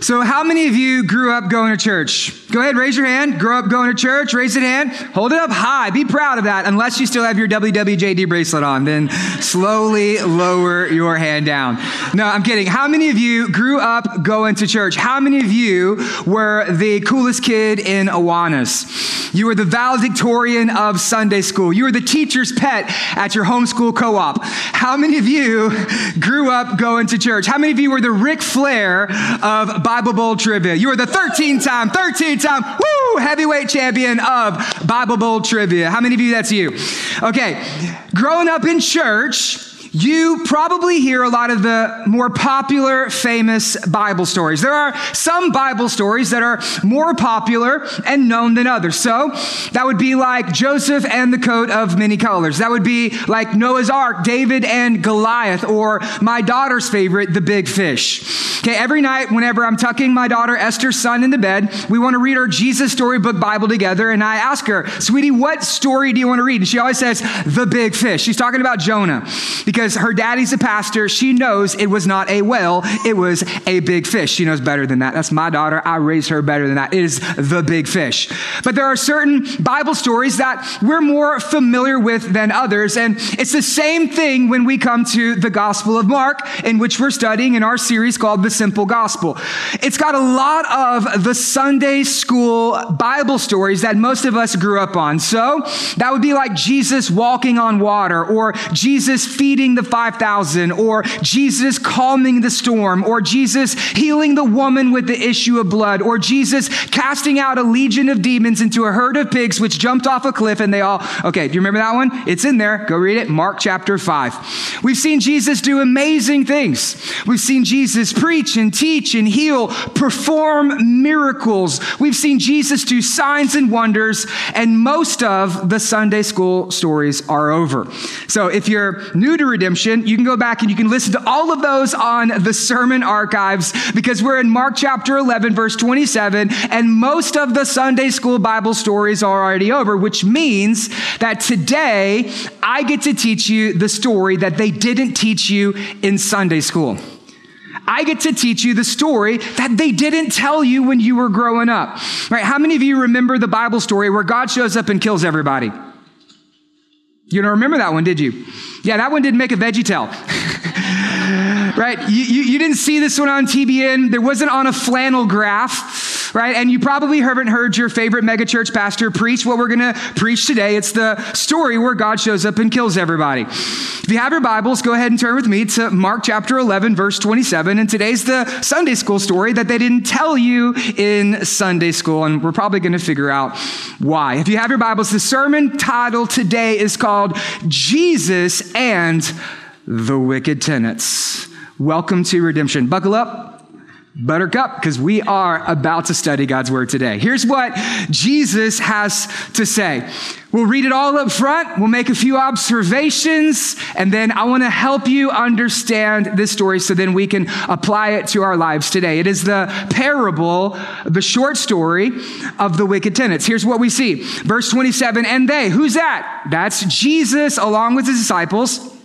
So, how many of you grew up going to church? Go ahead, raise your hand. Grow up going to church, raise your hand. Hold it up high. Be proud of that. Unless you still have your WWJD bracelet on, then slowly lower your hand down. No, I'm kidding. How many of you grew up going to church? How many of you were the coolest kid in Awanas? You were the valedictorian of Sunday school. You were the teacher's pet at your homeschool co op. How many of you grew up going to church? How many of you were the Ric Flair of Bible Bowl trivia. You are the 13 time, 13 time, woo, heavyweight champion of Bible Bowl trivia. How many of you that's you? Okay. Growing up in church, you probably hear a lot of the more popular, famous Bible stories. There are some Bible stories that are more popular and known than others. So that would be like Joseph and the coat of many colors. That would be like Noah's Ark, David and Goliath, or my daughter's favorite, the big fish. Okay, every night, whenever I'm tucking my daughter Esther's son into bed, we want to read our Jesus storybook Bible together. And I ask her, sweetie, what story do you want to read? And she always says, the big fish. She's talking about Jonah because because her daddy's a pastor, she knows it was not a whale, it was a big fish. She knows better than that. That's my daughter. I raised her better than that. It is the big fish. But there are certain Bible stories that we're more familiar with than others. And it's the same thing when we come to the Gospel of Mark, in which we're studying in our series called The Simple Gospel. It's got a lot of the Sunday school Bible stories that most of us grew up on. So that would be like Jesus walking on water or Jesus feeding the 5,000, or Jesus calming the storm, or Jesus healing the woman with the issue of blood, or Jesus casting out a legion of demons into a herd of pigs which jumped off a cliff and they all, okay, do you remember that one? It's in there. Go read it. Mark chapter 5. We've seen Jesus do amazing things. We've seen Jesus preach and teach and heal, perform miracles. We've seen Jesus do signs and wonders, and most of the Sunday school stories are over. So if you're new to redemption. You can go back and you can listen to all of those on the sermon archives because we're in Mark chapter 11, verse 27, and most of the Sunday school Bible stories are already over, which means that today I get to teach you the story that they didn't teach you in Sunday school. I get to teach you the story that they didn't tell you when you were growing up. Right? How many of you remember the Bible story where God shows up and kills everybody? You don't remember that one, did you? Yeah, that one didn't make a veggie tale. right? You, you, you, didn't see this one on TBN. There wasn't on a flannel graph, right? And you probably haven't heard your favorite megachurch pastor preach what we're going to preach today. It's the story where God shows up and kills everybody. If you have your Bibles, go ahead and turn with me to Mark chapter 11, verse 27. And today's the Sunday school story that they didn't tell you in Sunday school. And we're probably going to figure out why. If you have your Bibles, the sermon title today is called Jesus and the Wicked Tenants. Welcome to redemption. Buckle up. Buttercup, because we are about to study God's word today. Here's what Jesus has to say. We'll read it all up front. We'll make a few observations, and then I want to help you understand this story so then we can apply it to our lives today. It is the parable, the short story of the wicked tenants. Here's what we see. Verse 27, and they, who's that? That's Jesus along with his disciples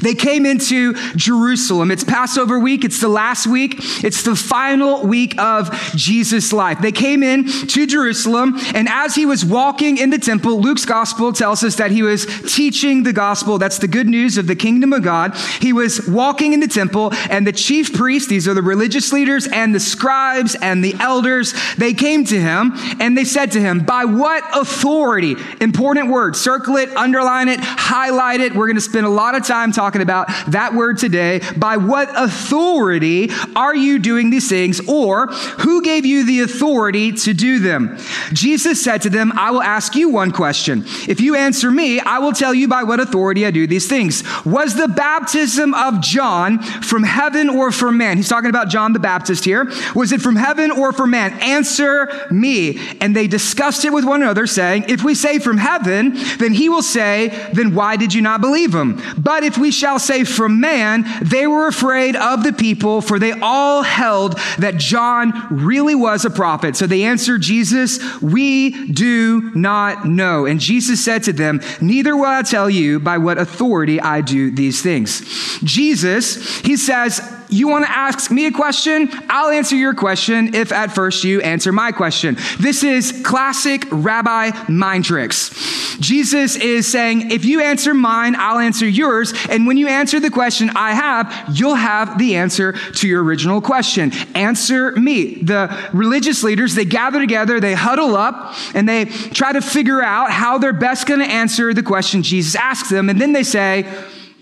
they came into Jerusalem. It's Passover week. It's the last week. It's the final week of Jesus' life. They came in to Jerusalem, and as he was walking in the temple, Luke's gospel tells us that he was teaching the gospel. That's the good news of the kingdom of God. He was walking in the temple, and the chief priests, these are the religious leaders, and the scribes and the elders, they came to him and they said to him, By what authority? Important word. Circle it, underline it, highlight it. We're going to spend a lot of time time talking about that word today. By what authority are you doing these things? Or who gave you the authority to do them? Jesus said to them, I will ask you one question. If you answer me, I will tell you by what authority I do these things. Was the baptism of John from heaven or from man? He's talking about John the Baptist here. Was it from heaven or from man? Answer me. And they discussed it with one another, saying, If we say from heaven, then he will say, Then why did you not believe him? But if we shall say from man, they were afraid of the people, for they all held that John really was a prophet. So they answered Jesus, We do not know. And Jesus said to them, Neither will I tell you by what authority I do these things. Jesus, he says, you want to ask me a question? I'll answer your question if at first you answer my question. This is classic rabbi mind tricks. Jesus is saying, if you answer mine, I'll answer yours. And when you answer the question I have, you'll have the answer to your original question. Answer me. The religious leaders, they gather together, they huddle up, and they try to figure out how they're best going to answer the question Jesus asks them. And then they say,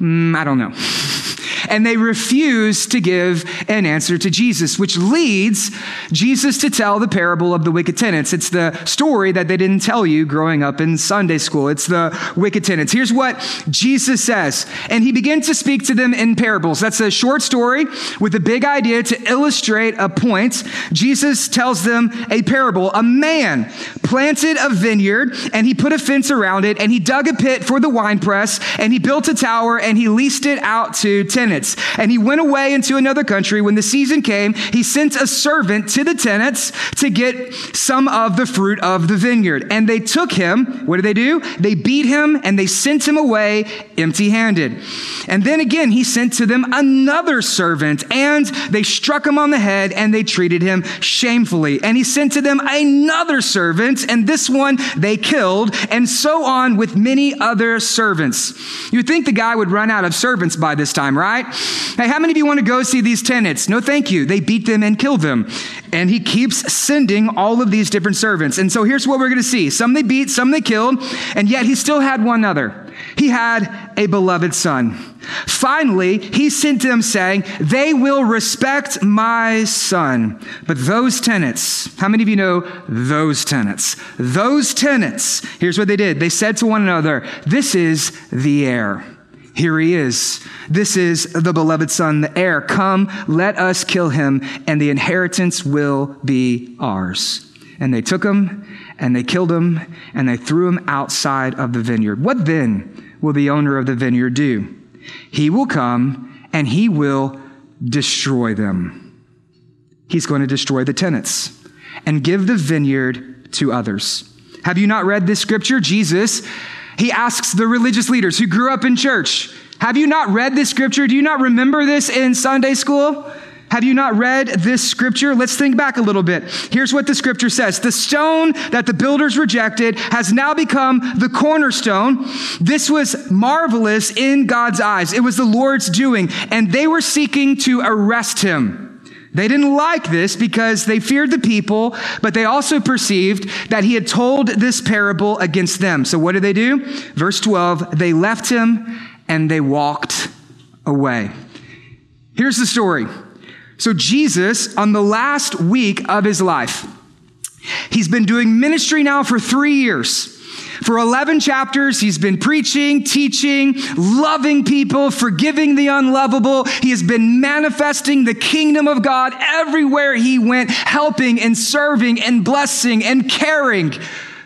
mm, I don't know. and they refuse to give an answer to Jesus, which leads Jesus to tell the parable of the wicked tenants. It's the story that they didn't tell you growing up in Sunday school. It's the wicked tenants. Here's what Jesus says. And he begins to speak to them in parables. That's a short story with a big idea to illustrate a point. Jesus tells them a parable. A man planted a vineyard and he put a fence around it and he dug a pit for the winepress and he built a tower and he leased it out to tenants tenants. And he went away into another country. When the season came, he sent a servant to the tenants to get some of the fruit of the vineyard. And they took him. What did they do? They beat him and they sent him away empty handed. And then again, he sent to them another servant and they struck him on the head and they treated him shamefully. And he sent to them another servant and this one they killed and so on with many other servants. You'd think the guy would run out of servants by this time, right? Right? Hey, how many of you want to go see these tenants? No, thank you. They beat them and killed them. And he keeps sending all of these different servants. And so here's what we're going to see some they beat, some they killed, and yet he still had one other. He had a beloved son. Finally, he sent them saying, They will respect my son. But those tenants, how many of you know those tenants? Those tenants, here's what they did. They said to one another, This is the heir. Here he is. This is the beloved son, the heir. Come, let us kill him, and the inheritance will be ours. And they took him, and they killed him, and they threw him outside of the vineyard. What then will the owner of the vineyard do? He will come, and he will destroy them. He's going to destroy the tenants and give the vineyard to others. Have you not read this scripture? Jesus he asks the religious leaders who grew up in church, Have you not read this scripture? Do you not remember this in Sunday school? Have you not read this scripture? Let's think back a little bit. Here's what the scripture says The stone that the builders rejected has now become the cornerstone. This was marvelous in God's eyes. It was the Lord's doing, and they were seeking to arrest him. They didn't like this because they feared the people, but they also perceived that he had told this parable against them. So what did they do? Verse 12, they left him and they walked away. Here's the story. So Jesus, on the last week of his life, he's been doing ministry now for three years. For 11 chapters, he's been preaching, teaching, loving people, forgiving the unlovable. He has been manifesting the kingdom of God everywhere he went, helping and serving and blessing and caring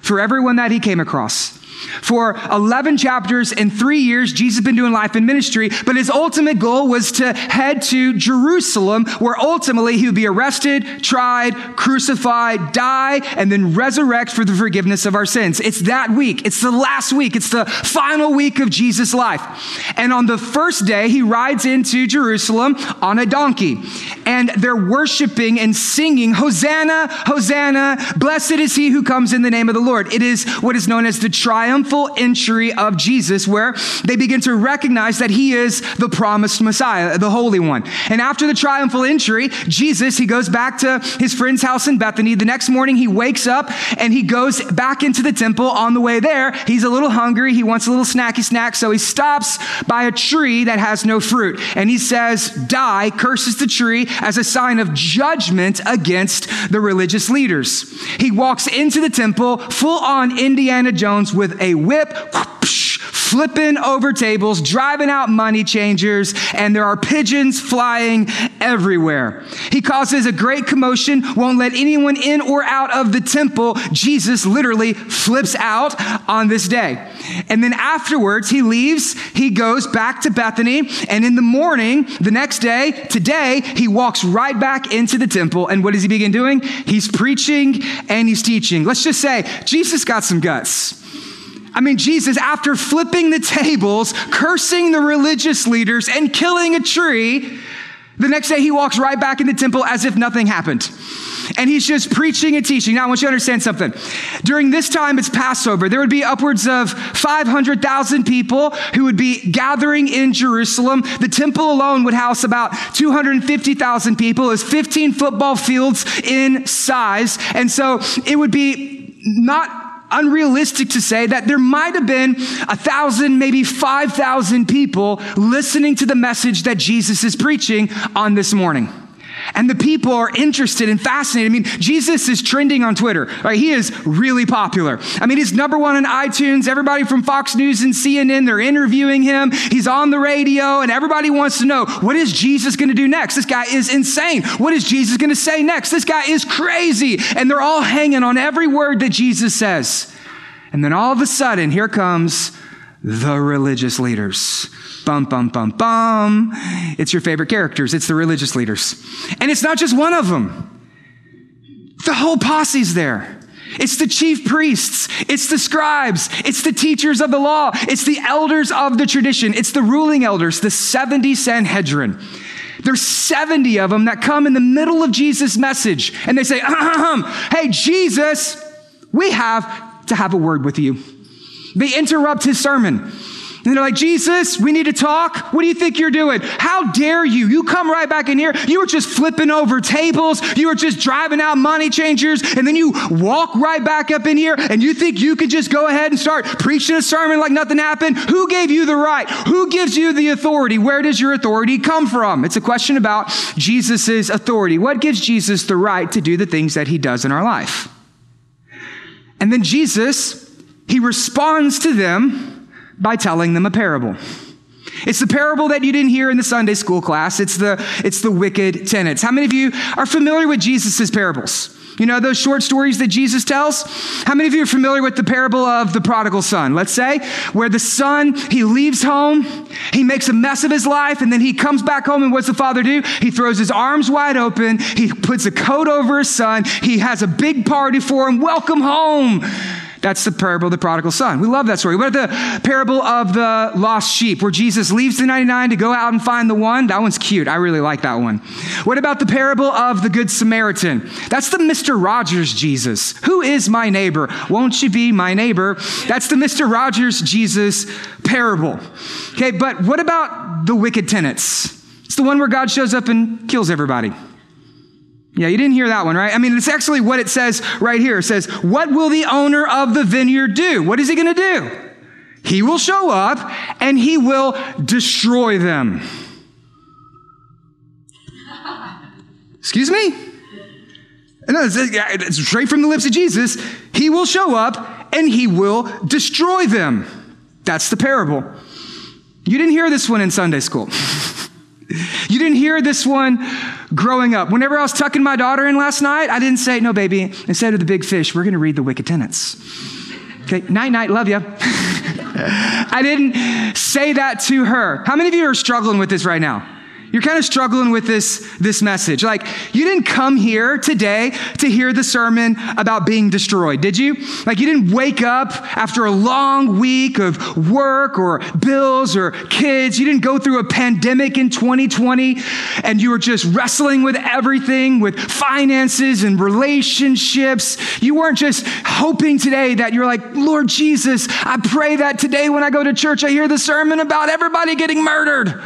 for everyone that he came across. For 11 chapters and three years, Jesus has been doing life and ministry, but his ultimate goal was to head to Jerusalem, where ultimately he would be arrested, tried, crucified, die, and then resurrect for the forgiveness of our sins. It's that week. It's the last week. It's the final week of Jesus' life. And on the first day, he rides into Jerusalem on a donkey. And they're worshiping and singing, Hosanna, Hosanna, blessed is he who comes in the name of the Lord. It is what is known as the triumph triumphal entry of Jesus where they begin to recognize that he is the promised Messiah, the Holy One. And after the triumphal entry, Jesus, he goes back to his friend's house in Bethany. The next morning, he wakes up and he goes back into the temple. On the way there, he's a little hungry. He wants a little snacky snack. So he stops by a tree that has no fruit. And he says, Die, curses the tree as a sign of judgment against the religious leaders. He walks into the temple full on Indiana Jones with a whip. Flipping over tables, driving out money changers, and there are pigeons flying everywhere. He causes a great commotion, won't let anyone in or out of the temple. Jesus literally flips out on this day. And then afterwards, he leaves, he goes back to Bethany, and in the morning, the next day, today, he walks right back into the temple. And what does he begin doing? He's preaching and he's teaching. Let's just say, Jesus got some guts. I mean, Jesus, after flipping the tables, cursing the religious leaders, and killing a tree, the next day he walks right back in the temple as if nothing happened. And he's just preaching and teaching. Now, I want you to understand something. During this time, it's Passover. There would be upwards of 500,000 people who would be gathering in Jerusalem. The temple alone would house about 250,000 people. It was 15 football fields in size. And so it would be not unrealistic to say that there might have been a thousand, maybe 5,000 people listening to the message that Jesus is preaching on this morning. And the people are interested and fascinated. I mean, Jesus is trending on Twitter, right? He is really popular. I mean, he's number one on iTunes. Everybody from Fox News and CNN, they're interviewing him. He's on the radio, and everybody wants to know what is Jesus going to do next? This guy is insane. What is Jesus going to say next? This guy is crazy. And they're all hanging on every word that Jesus says. And then all of a sudden, here comes the religious leaders. Bum, bum, bum, bum. It's your favorite characters. It's the religious leaders. And it's not just one of them. The whole posse's there. It's the chief priests. It's the scribes. It's the teachers of the law. It's the elders of the tradition. It's the ruling elders, the 70 Sanhedrin. There's 70 of them that come in the middle of Jesus' message and they say, uh-huh, uh-huh. Hey, Jesus, we have to have a word with you. They interrupt his sermon. And they're like, Jesus, we need to talk. What do you think you're doing? How dare you? You come right back in here. You were just flipping over tables. You were just driving out money changers. And then you walk right back up in here and you think you could just go ahead and start preaching a sermon like nothing happened? Who gave you the right? Who gives you the authority? Where does your authority come from? It's a question about Jesus' authority. What gives Jesus the right to do the things that he does in our life? And then Jesus, he responds to them by telling them a parable. It's the parable that you didn't hear in the Sunday school class. It's the, it's the wicked tenants. How many of you are familiar with Jesus' parables? You know those short stories that Jesus tells? How many of you are familiar with the parable of the prodigal son? Let's say, where the son, he leaves home, he makes a mess of his life, and then he comes back home, and what's the father do? He throws his arms wide open, he puts a coat over his son, he has a big party for him, welcome home. That's the parable of the prodigal son. We love that story. What about the parable of the lost sheep, where Jesus leaves the 99 to go out and find the one? That one's cute. I really like that one. What about the parable of the Good Samaritan? That's the Mr. Rogers Jesus. Who is my neighbor? Won't you be my neighbor? That's the Mr. Rogers Jesus parable. Okay, but what about the wicked tenants? It's the one where God shows up and kills everybody. Yeah, you didn't hear that one, right? I mean, it's actually what it says right here. It says, What will the owner of the vineyard do? What is he going to do? He will show up and he will destroy them. Excuse me? No, it's straight from the lips of Jesus. He will show up and he will destroy them. That's the parable. You didn't hear this one in Sunday school. You didn't hear this one growing up. Whenever I was tucking my daughter in last night, I didn't say, no, baby, instead of the big fish, we're going to read the wicked tenants. Okay, night, night, love you. I didn't say that to her. How many of you are struggling with this right now? You're kind of struggling with this, this message. Like, you didn't come here today to hear the sermon about being destroyed, did you? Like, you didn't wake up after a long week of work or bills or kids. You didn't go through a pandemic in 2020 and you were just wrestling with everything, with finances and relationships. You weren't just hoping today that you're like, Lord Jesus, I pray that today when I go to church, I hear the sermon about everybody getting murdered.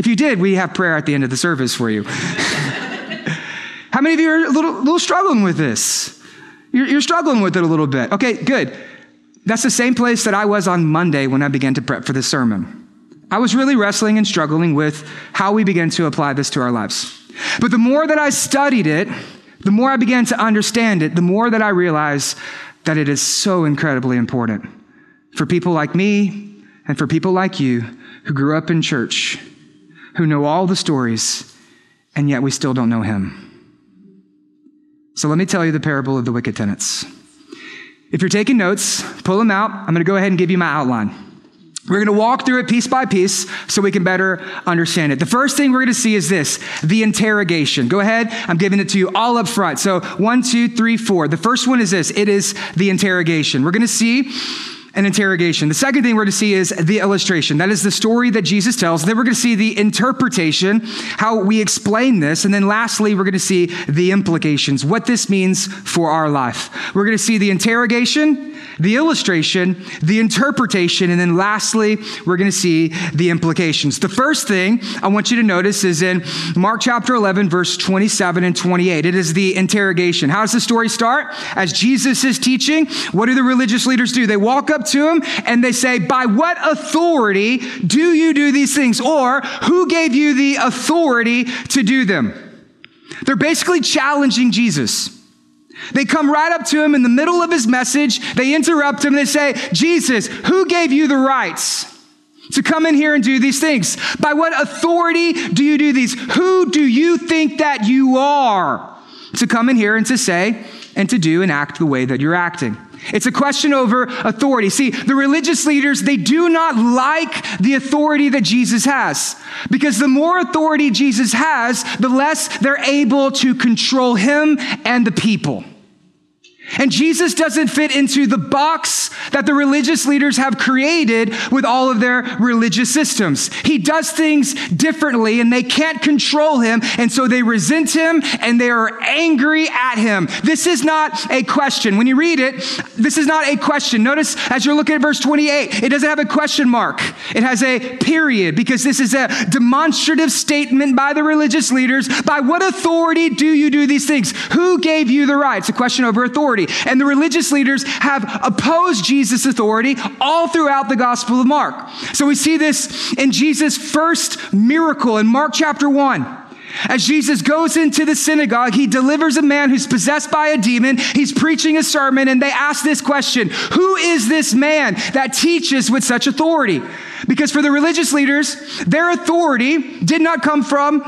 If you did, we have prayer at the end of the service for you. How many of you are a little, little struggling with this? You're, you're struggling with it a little bit. Okay, good. That's the same place that I was on Monday when I began to prep for this sermon. I was really wrestling and struggling with how we begin to apply this to our lives. But the more that I studied it, the more I began to understand it, the more that I realized that it is so incredibly important for people like me and for people like you who grew up in church who know all the stories, and yet we still don't know him. So let me tell you the parable of the wicked tenants. If you're taking notes, pull them out. I'm going to go ahead and give you my outline. We're going to walk through it piece by piece so we can better understand it. The first thing we're going to see is this the interrogation. Go ahead. I'm giving it to you all up front. So one, two, three, four. The first one is this it is the interrogation. We're going to see an interrogation. The second thing we're going to see is the illustration. That is the story that Jesus tells. Then we're going to see the interpretation, how we explain this. And then lastly, we're going to see the implications, what this means for our life. We're going to see the interrogation, the illustration, the interpretation, and then lastly, we're going to see the implications. The first thing I want you to notice is in Mark chapter 11, verse 27 and 28. It is the interrogation. How does the story start? As Jesus is teaching, what do the religious leaders do? They walk up to him and they say, By what authority do you do these things? Or who gave you the authority to do them? They're basically challenging Jesus. They come right up to him in the middle of his message. They interrupt him. They say, Jesus, who gave you the rights to come in here and do these things? By what authority do you do these? Who do you think that you are to come in here and to say and to do and act the way that you're acting? It's a question over authority. See, the religious leaders, they do not like the authority that Jesus has. Because the more authority Jesus has, the less they're able to control him and the people. And Jesus doesn't fit into the box that the religious leaders have created with all of their religious systems. He does things differently and they can't control him. And so they resent him and they are angry at him. This is not a question. When you read it, this is not a question. Notice as you're looking at verse 28, it doesn't have a question mark. It has a period because this is a demonstrative statement by the religious leaders. By what authority do you do these things? Who gave you the right? It's a question over authority authority. And the religious leaders have opposed Jesus' authority all throughout the Gospel of Mark. So we see this in Jesus' first miracle in Mark chapter 1. As Jesus goes into the synagogue, he delivers a man who's possessed by a demon. He's preaching a sermon, and they ask this question Who is this man that teaches with such authority? Because for the religious leaders, their authority did not come from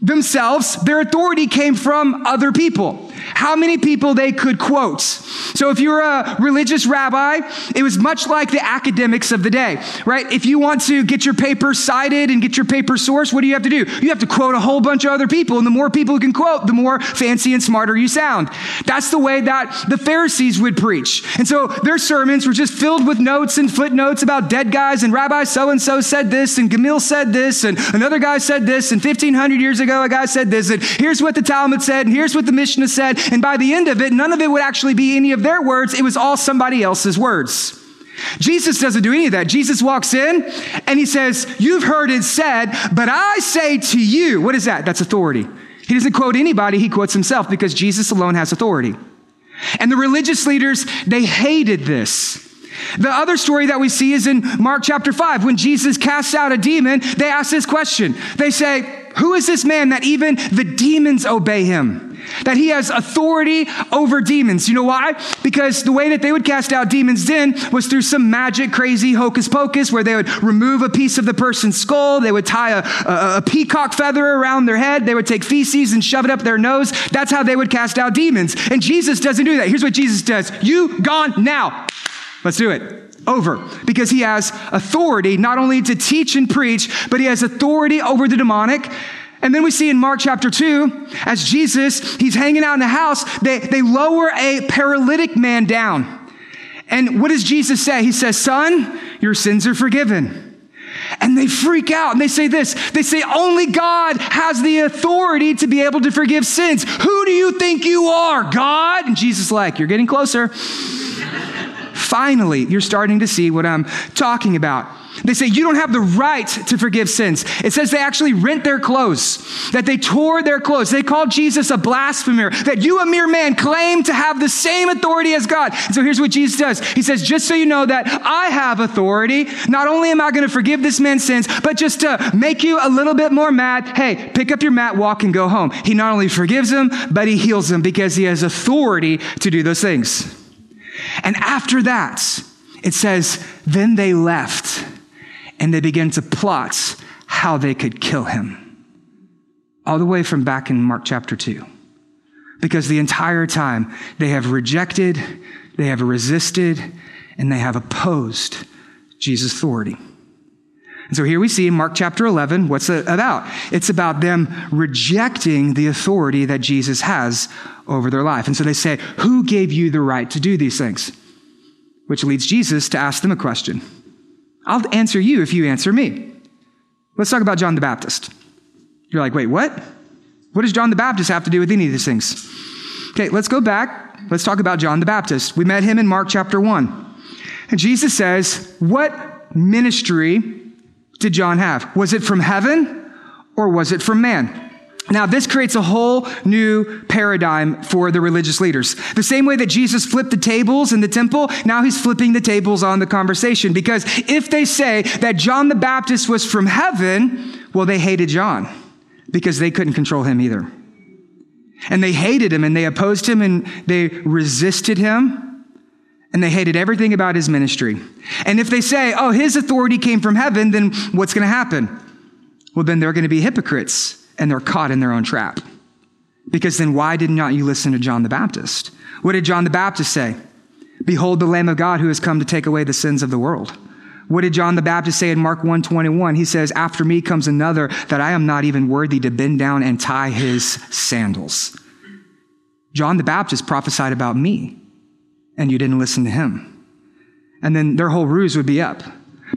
themselves, their authority came from other people how many people they could quote. So if you're a religious rabbi, it was much like the academics of the day, right? If you want to get your paper cited and get your paper sourced, what do you have to do? You have to quote a whole bunch of other people. And the more people who can quote, the more fancy and smarter you sound. That's the way that the Pharisees would preach. And so their sermons were just filled with notes and footnotes about dead guys and Rabbi so and so said this and Gamil said this and another guy said this and 1500 years ago a guy said this and here's what the Talmud said and here's what the Mishnah said and by the end of it, none of it would actually be any of their words. It was all somebody else's words. Jesus doesn't do any of that. Jesus walks in and he says, You've heard it said, but I say to you, what is that? That's authority. He doesn't quote anybody, he quotes himself because Jesus alone has authority. And the religious leaders, they hated this. The other story that we see is in Mark chapter 5. When Jesus casts out a demon, they ask this question. They say, Who is this man that even the demons obey him? That he has authority over demons. You know why? Because the way that they would cast out demons then was through some magic, crazy hocus pocus where they would remove a piece of the person's skull, they would tie a, a, a peacock feather around their head, they would take feces and shove it up their nose. That's how they would cast out demons. And Jesus doesn't do that. Here's what Jesus does You gone now. Let's do it. Over. Because he has authority not only to teach and preach, but he has authority over the demonic. And then we see in Mark chapter 2, as Jesus, he's hanging out in the house, they, they lower a paralytic man down. And what does Jesus say? He says, Son, your sins are forgiven. And they freak out and they say this they say, Only God has the authority to be able to forgive sins. Who do you think you are, God? And Jesus like, You're getting closer. Finally, you're starting to see what I'm talking about. They say you don't have the right to forgive sins. It says they actually rent their clothes, that they tore their clothes. They called Jesus a blasphemer, that you, a mere man, claim to have the same authority as God. And so here's what Jesus does He says, just so you know that I have authority, not only am I going to forgive this man's sins, but just to make you a little bit more mad, hey, pick up your mat, walk, and go home. He not only forgives him, but he heals him because he has authority to do those things. And after that, it says, then they left and they began to plot how they could kill him. All the way from back in Mark chapter 2. Because the entire time they have rejected, they have resisted, and they have opposed Jesus' authority. And so here we see in Mark chapter 11, what's it about? It's about them rejecting the authority that Jesus has over their life. And so they say, Who gave you the right to do these things? Which leads Jesus to ask them a question I'll answer you if you answer me. Let's talk about John the Baptist. You're like, wait, what? What does John the Baptist have to do with any of these things? Okay, let's go back. Let's talk about John the Baptist. We met him in Mark chapter 1. And Jesus says, What ministry did John have? Was it from heaven or was it from man? Now, this creates a whole new paradigm for the religious leaders. The same way that Jesus flipped the tables in the temple, now he's flipping the tables on the conversation. Because if they say that John the Baptist was from heaven, well, they hated John because they couldn't control him either. And they hated him and they opposed him and they resisted him and they hated everything about his ministry. And if they say, oh, his authority came from heaven, then what's going to happen? Well, then they're going to be hypocrites and they're caught in their own trap. Because then why did not you listen to John the Baptist? What did John the Baptist say? Behold the Lamb of God who has come to take away the sins of the world. What did John the Baptist say in Mark 121? He says, After me comes another that I am not even worthy to bend down and tie his sandals. John the Baptist prophesied about me, and you didn't listen to him. And then their whole ruse would be up.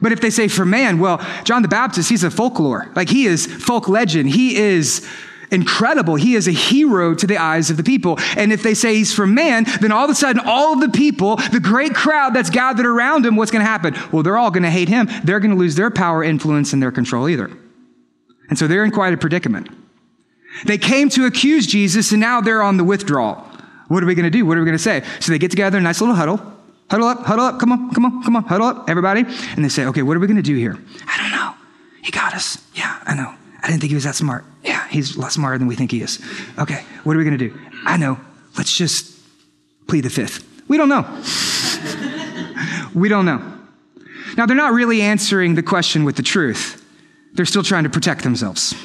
But if they say for man, well, John the Baptist, he's a folklore. Like he is folk legend. He is incredible. He is a hero to the eyes of the people. And if they say he's from man, then all of a sudden, all of the people, the great crowd that's gathered around him, what's going to happen? Well, they're all going to hate him. They're going to lose their power, influence, and their control either. And so they're in quite a predicament. They came to accuse Jesus, and now they're on the withdrawal. What are we going to do? What are we going to say? So they get together, in a nice little huddle. Huddle up, huddle up, come on, come on, come on, huddle up, everybody. And they say, okay, what are we going to do here? I don't know. He got us. Yeah, I know. I didn't think he was that smart. Yeah, he's a lot smarter than we think he is. Okay, what are we going to do? I know. Let's just plead the fifth. We don't know. we don't know. Now, they're not really answering the question with the truth. They're still trying to protect themselves.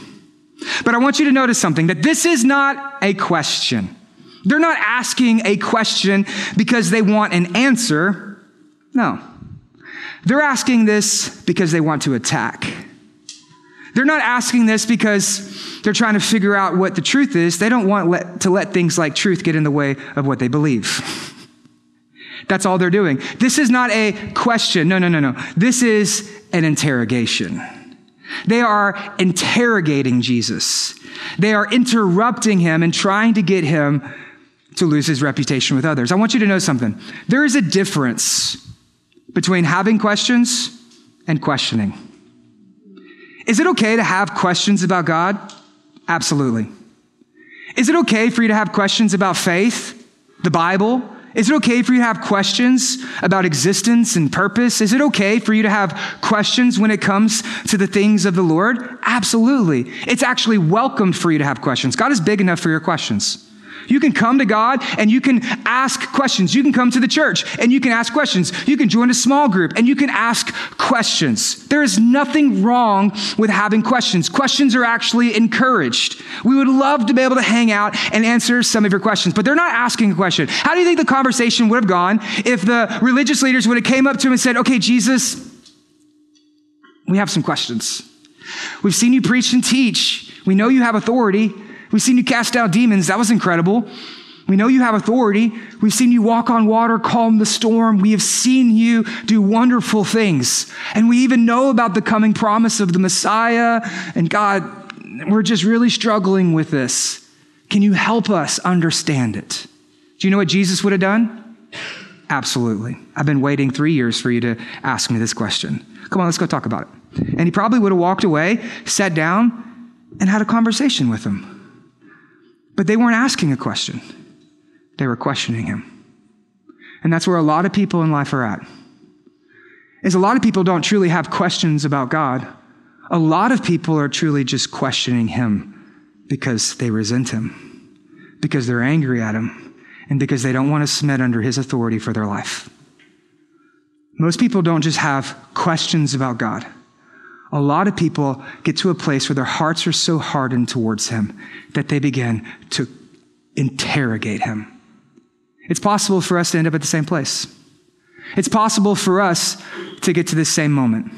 But I want you to notice something that this is not a question. They're not asking a question because they want an answer. No. They're asking this because they want to attack. They're not asking this because they're trying to figure out what the truth is. They don't want let, to let things like truth get in the way of what they believe. That's all they're doing. This is not a question. No, no, no, no. This is an interrogation. They are interrogating Jesus. They are interrupting him and trying to get him to lose his reputation with others. I want you to know something. There is a difference between having questions and questioning. Is it okay to have questions about God? Absolutely. Is it okay for you to have questions about faith, the Bible? Is it okay for you to have questions about existence and purpose? Is it okay for you to have questions when it comes to the things of the Lord? Absolutely. It's actually welcomed for you to have questions. God is big enough for your questions. You can come to God and you can ask questions. You can come to the church and you can ask questions. You can join a small group and you can ask questions. There is nothing wrong with having questions. Questions are actually encouraged. We would love to be able to hang out and answer some of your questions, but they're not asking a question. How do you think the conversation would have gone if the religious leaders would have came up to him and said, "Okay, Jesus, we have some questions. We've seen you preach and teach. We know you have authority. We've seen you cast out demons. That was incredible. We know you have authority. We've seen you walk on water, calm the storm. We have seen you do wonderful things. And we even know about the coming promise of the Messiah. And God, we're just really struggling with this. Can you help us understand it? Do you know what Jesus would have done? Absolutely. I've been waiting three years for you to ask me this question. Come on, let's go talk about it. And he probably would have walked away, sat down, and had a conversation with him. But they weren't asking a question, they were questioning him. And that's where a lot of people in life are at. Is a lot of people don't truly have questions about God. A lot of people are truly just questioning him because they resent him, because they're angry at him, and because they don't want to submit under his authority for their life. Most people don't just have questions about God. A lot of people get to a place where their hearts are so hardened towards Him that they begin to interrogate Him. It's possible for us to end up at the same place. It's possible for us to get to this same moment.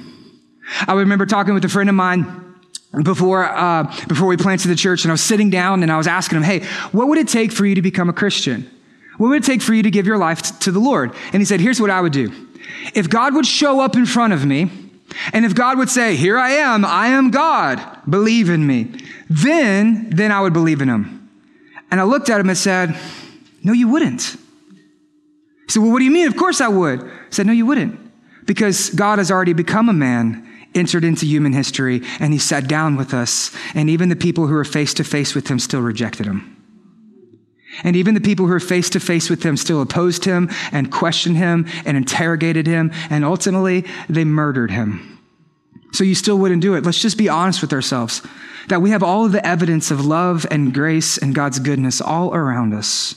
I remember talking with a friend of mine before, uh, before we planted the church, and I was sitting down and I was asking him, Hey, what would it take for you to become a Christian? What would it take for you to give your life t- to the Lord? And he said, Here's what I would do. If God would show up in front of me, and if God would say, Here I am, I am God, believe in me, then, then I would believe in him. And I looked at him and said, No, you wouldn't. He said, Well, what do you mean? Of course I would. I said, No, you wouldn't. Because God has already become a man, entered into human history, and he sat down with us, and even the people who were face to face with him still rejected him. And even the people who were face to face with him still opposed him and questioned him and interrogated him, and ultimately they murdered him. So you still wouldn't do it. Let's just be honest with ourselves that we have all of the evidence of love and grace and God's goodness all around us.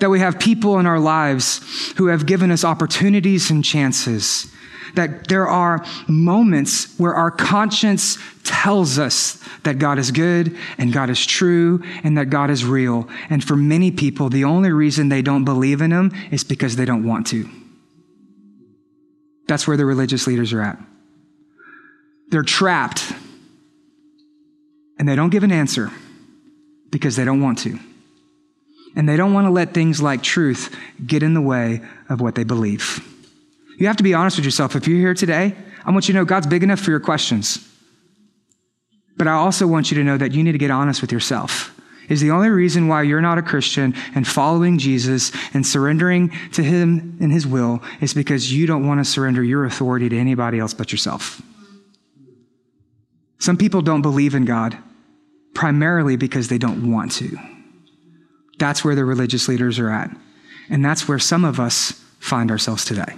That we have people in our lives who have given us opportunities and chances that there are moments where our conscience tells us that God is good and God is true and that God is real. And for many people, the only reason they don't believe in Him is because they don't want to. That's where the religious leaders are at. They're trapped and they don't give an answer because they don't want to. And they don't want to let things like truth get in the way of what they believe. You have to be honest with yourself. If you're here today, I want you to know God's big enough for your questions. But I also want you to know that you need to get honest with yourself. Is the only reason why you're not a Christian and following Jesus and surrendering to Him and His will is because you don't want to surrender your authority to anybody else but yourself. Some people don't believe in God primarily because they don't want to. That's where the religious leaders are at. And that's where some of us find ourselves today.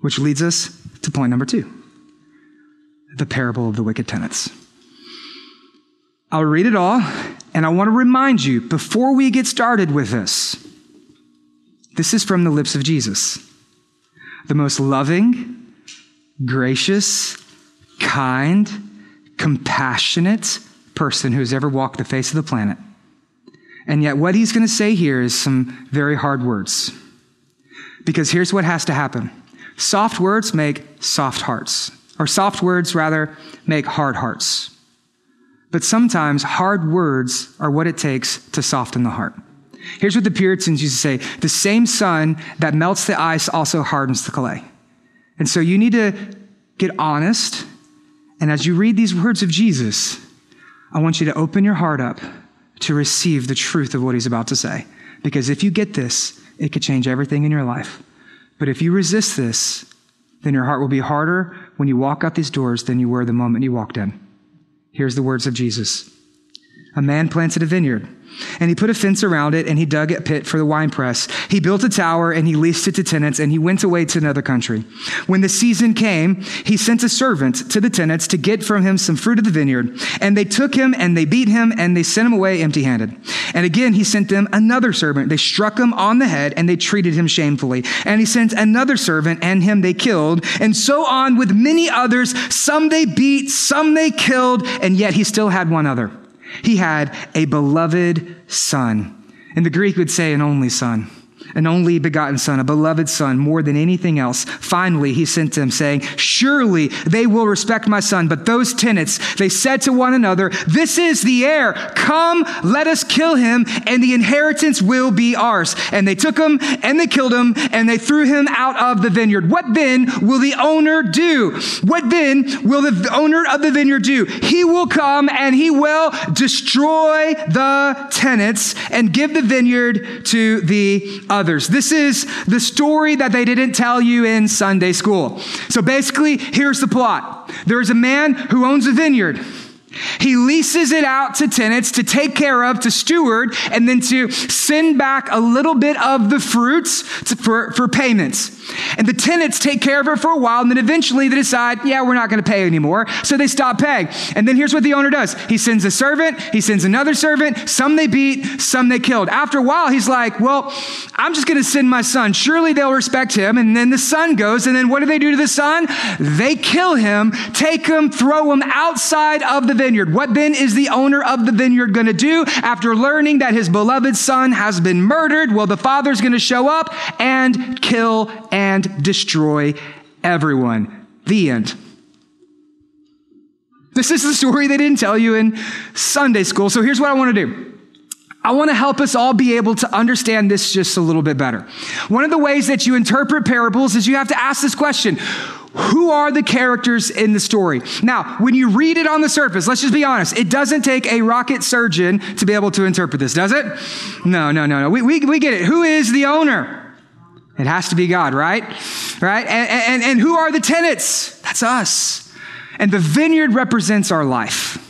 Which leads us to point number two the parable of the wicked tenants. I'll read it all, and I want to remind you before we get started with this this is from the lips of Jesus, the most loving, gracious, kind, compassionate person who has ever walked the face of the planet. And yet, what he's going to say here is some very hard words. Because here's what has to happen Soft words make soft hearts, or soft words, rather, make hard hearts. But sometimes hard words are what it takes to soften the heart. Here's what the Puritans used to say the same sun that melts the ice also hardens the clay. And so you need to get honest. And as you read these words of Jesus, I want you to open your heart up to receive the truth of what he's about to say. Because if you get this, it could change everything in your life. But if you resist this, then your heart will be harder when you walk out these doors than you were the moment you walked in. Here's the words of Jesus A man planted a vineyard. And he put a fence around it and he dug a pit for the winepress. He built a tower and he leased it to tenants and he went away to another country. When the season came, he sent a servant to the tenants to get from him some fruit of the vineyard. And they took him and they beat him and they sent him away empty handed. And again, he sent them another servant. They struck him on the head and they treated him shamefully. And he sent another servant and him they killed. And so on with many others. Some they beat, some they killed, and yet he still had one other he had a beloved son. And the Greek would say an only son an only begotten son, a beloved son, more than anything else. Finally, he sent him, saying, Surely they will respect my son. But those tenants, they said to one another, This is the heir. Come, let us kill him, and the inheritance will be ours. And they took him, and they killed him, and they threw him out of the vineyard. What then will the owner do? What then will the owner of the vineyard do? He will come and he will destroy the tenants and give the vineyard to the others. This is the story that they didn't tell you in Sunday school. So basically, here's the plot. There's a man who owns a vineyard. He leases it out to tenants to take care of, to steward, and then to send back a little bit of the fruits to, for, for payments. And the tenants take care of it for a while, and then eventually they decide, yeah, we're not going to pay anymore. So they stop paying. And then here's what the owner does he sends a servant, he sends another servant, some they beat, some they killed. After a while, he's like, well, I'm just going to send my son. Surely they'll respect him. And then the son goes, and then what do they do to the son? They kill him, take him, throw him outside of the vineyard. What then is the owner of the vineyard going to do after learning that his beloved son has been murdered? Well, the father's going to show up and kill and destroy everyone. The end. This is the story they didn't tell you in Sunday school. So here's what I want to do. I want to help us all be able to understand this just a little bit better. One of the ways that you interpret parables is you have to ask this question who are the characters in the story? Now, when you read it on the surface, let's just be honest, it doesn't take a rocket surgeon to be able to interpret this, does it? No, no, no, no. We, we, we get it. Who is the owner? It has to be God, right? Right? And, and, and who are the tenants? That's us. And the vineyard represents our life.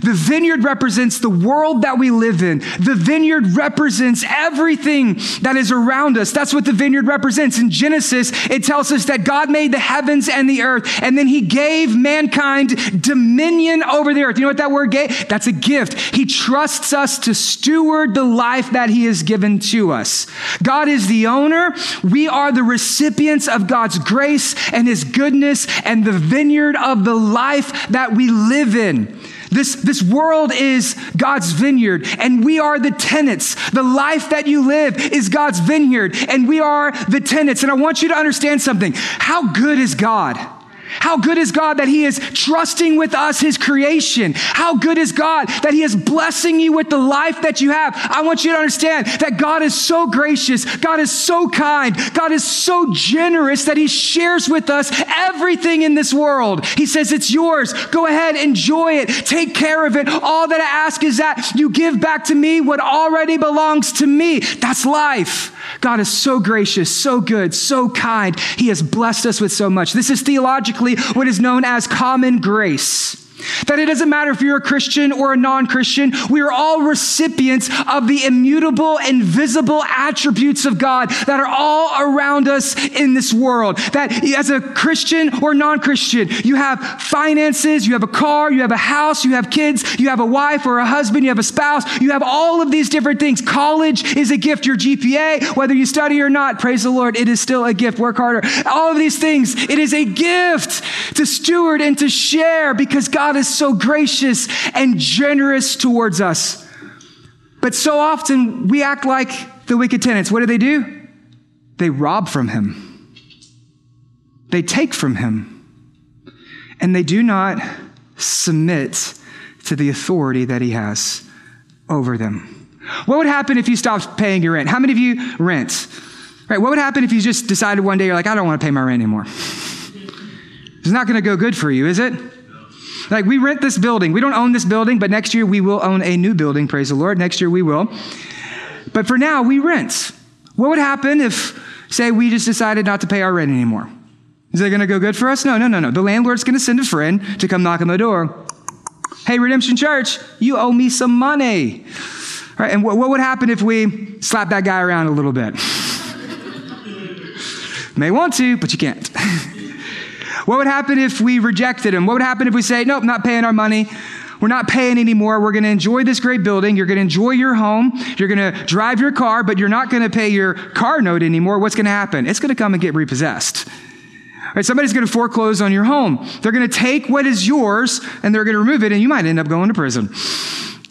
The vineyard represents the world that we live in. The vineyard represents everything that is around us. That's what the vineyard represents. In Genesis, it tells us that God made the heavens and the earth, and then he gave mankind dominion over the earth. You know what that word gave? That's a gift. He trusts us to steward the life that he has given to us. God is the owner. We are the recipients of God's grace and his goodness and the vineyard of the life that we live in. This, this world is God's vineyard, and we are the tenants. The life that you live is God's vineyard, and we are the tenants. And I want you to understand something. How good is God? How good is God that He is trusting with us His creation? How good is God that He is blessing you with the life that you have? I want you to understand that God is so gracious. God is so kind. God is so generous that He shares with us everything in this world. He says, It's yours. Go ahead, enjoy it, take care of it. All that I ask is that you give back to me what already belongs to me. That's life. God is so gracious, so good, so kind. He has blessed us with so much. This is theologically what is known as common grace. That it doesn't matter if you're a Christian or a non Christian, we are all recipients of the immutable, invisible attributes of God that are all around us in this world. That as a Christian or non Christian, you have finances, you have a car, you have a house, you have kids, you have a wife or a husband, you have a spouse, you have all of these different things. College is a gift. Your GPA, whether you study or not, praise the Lord, it is still a gift. Work harder. All of these things, it is a gift to steward and to share because God God is so gracious and generous towards us. But so often we act like the wicked tenants. What do they do? They rob from him, they take from him, and they do not submit to the authority that he has over them. What would happen if you stopped paying your rent? How many of you rent? Right? What would happen if you just decided one day you're like, I don't want to pay my rent anymore? It's not going to go good for you, is it? Like, we rent this building. We don't own this building, but next year we will own a new building, praise the Lord. Next year we will. But for now, we rent. What would happen if, say, we just decided not to pay our rent anymore? Is that going to go good for us? No, no, no, no. The landlord's going to send a friend to come knock on the door. Hey, Redemption Church, you owe me some money. All right, and what, what would happen if we slap that guy around a little bit? May want to, but you can't. what would happen if we rejected him? What would happen if we say, nope, not paying our money? We're not paying anymore. We're going to enjoy this great building. You're going to enjoy your home. You're going to drive your car, but you're not going to pay your car note anymore. What's going to happen? It's going to come and get repossessed. Right, somebody's going to foreclose on your home. They're going to take what is yours and they're going to remove it, and you might end up going to prison.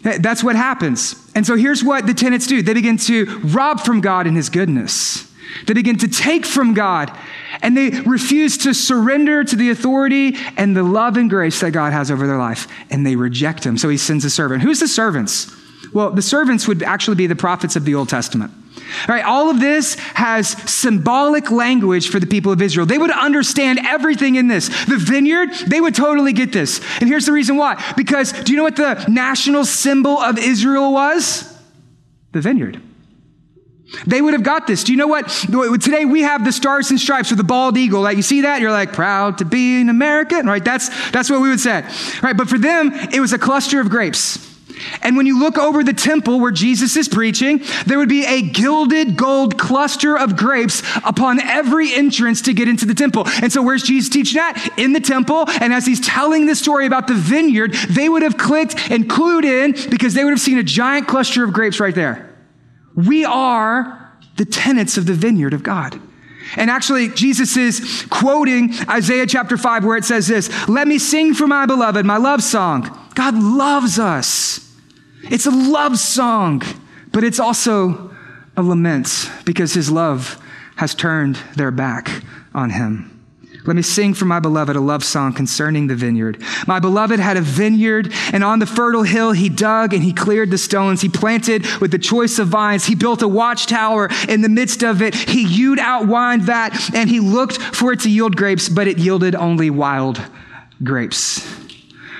That's what happens. And so here's what the tenants do they begin to rob from God in His goodness. They begin to take from God and they refuse to surrender to the authority and the love and grace that God has over their life. And they reject him. So he sends a servant. Who's the servants? Well, the servants would actually be the prophets of the Old Testament. All right, all of this has symbolic language for the people of Israel. They would understand everything in this. The vineyard, they would totally get this. And here's the reason why. Because do you know what the national symbol of Israel was? The vineyard. They would have got this. Do you know what? Today we have the stars and stripes with the bald eagle. Like you see that, you're like proud to be an American, right? That's that's what we would say, right? But for them, it was a cluster of grapes. And when you look over the temple where Jesus is preaching, there would be a gilded gold cluster of grapes upon every entrance to get into the temple. And so, where's Jesus teaching that? In the temple. And as he's telling the story about the vineyard, they would have clicked and clued in because they would have seen a giant cluster of grapes right there. We are the tenants of the vineyard of God. And actually, Jesus is quoting Isaiah chapter 5, where it says this Let me sing for my beloved, my love song. God loves us. It's a love song, but it's also a lament because his love has turned their back on him. Let me sing for my beloved a love song concerning the vineyard. My beloved had a vineyard, and on the fertile hill he dug and he cleared the stones. He planted with the choice of vines. He built a watchtower in the midst of it. He hewed out wine vat, and he looked for it to yield grapes, but it yielded only wild grapes.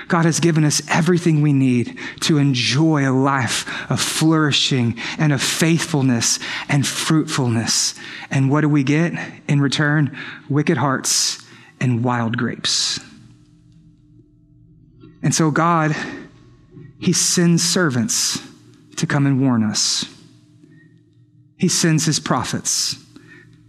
God has given us everything we need to enjoy a life of flourishing and of faithfulness and fruitfulness. And what do we get in return? Wicked hearts and wild grapes. And so God, He sends servants to come and warn us. He sends His prophets,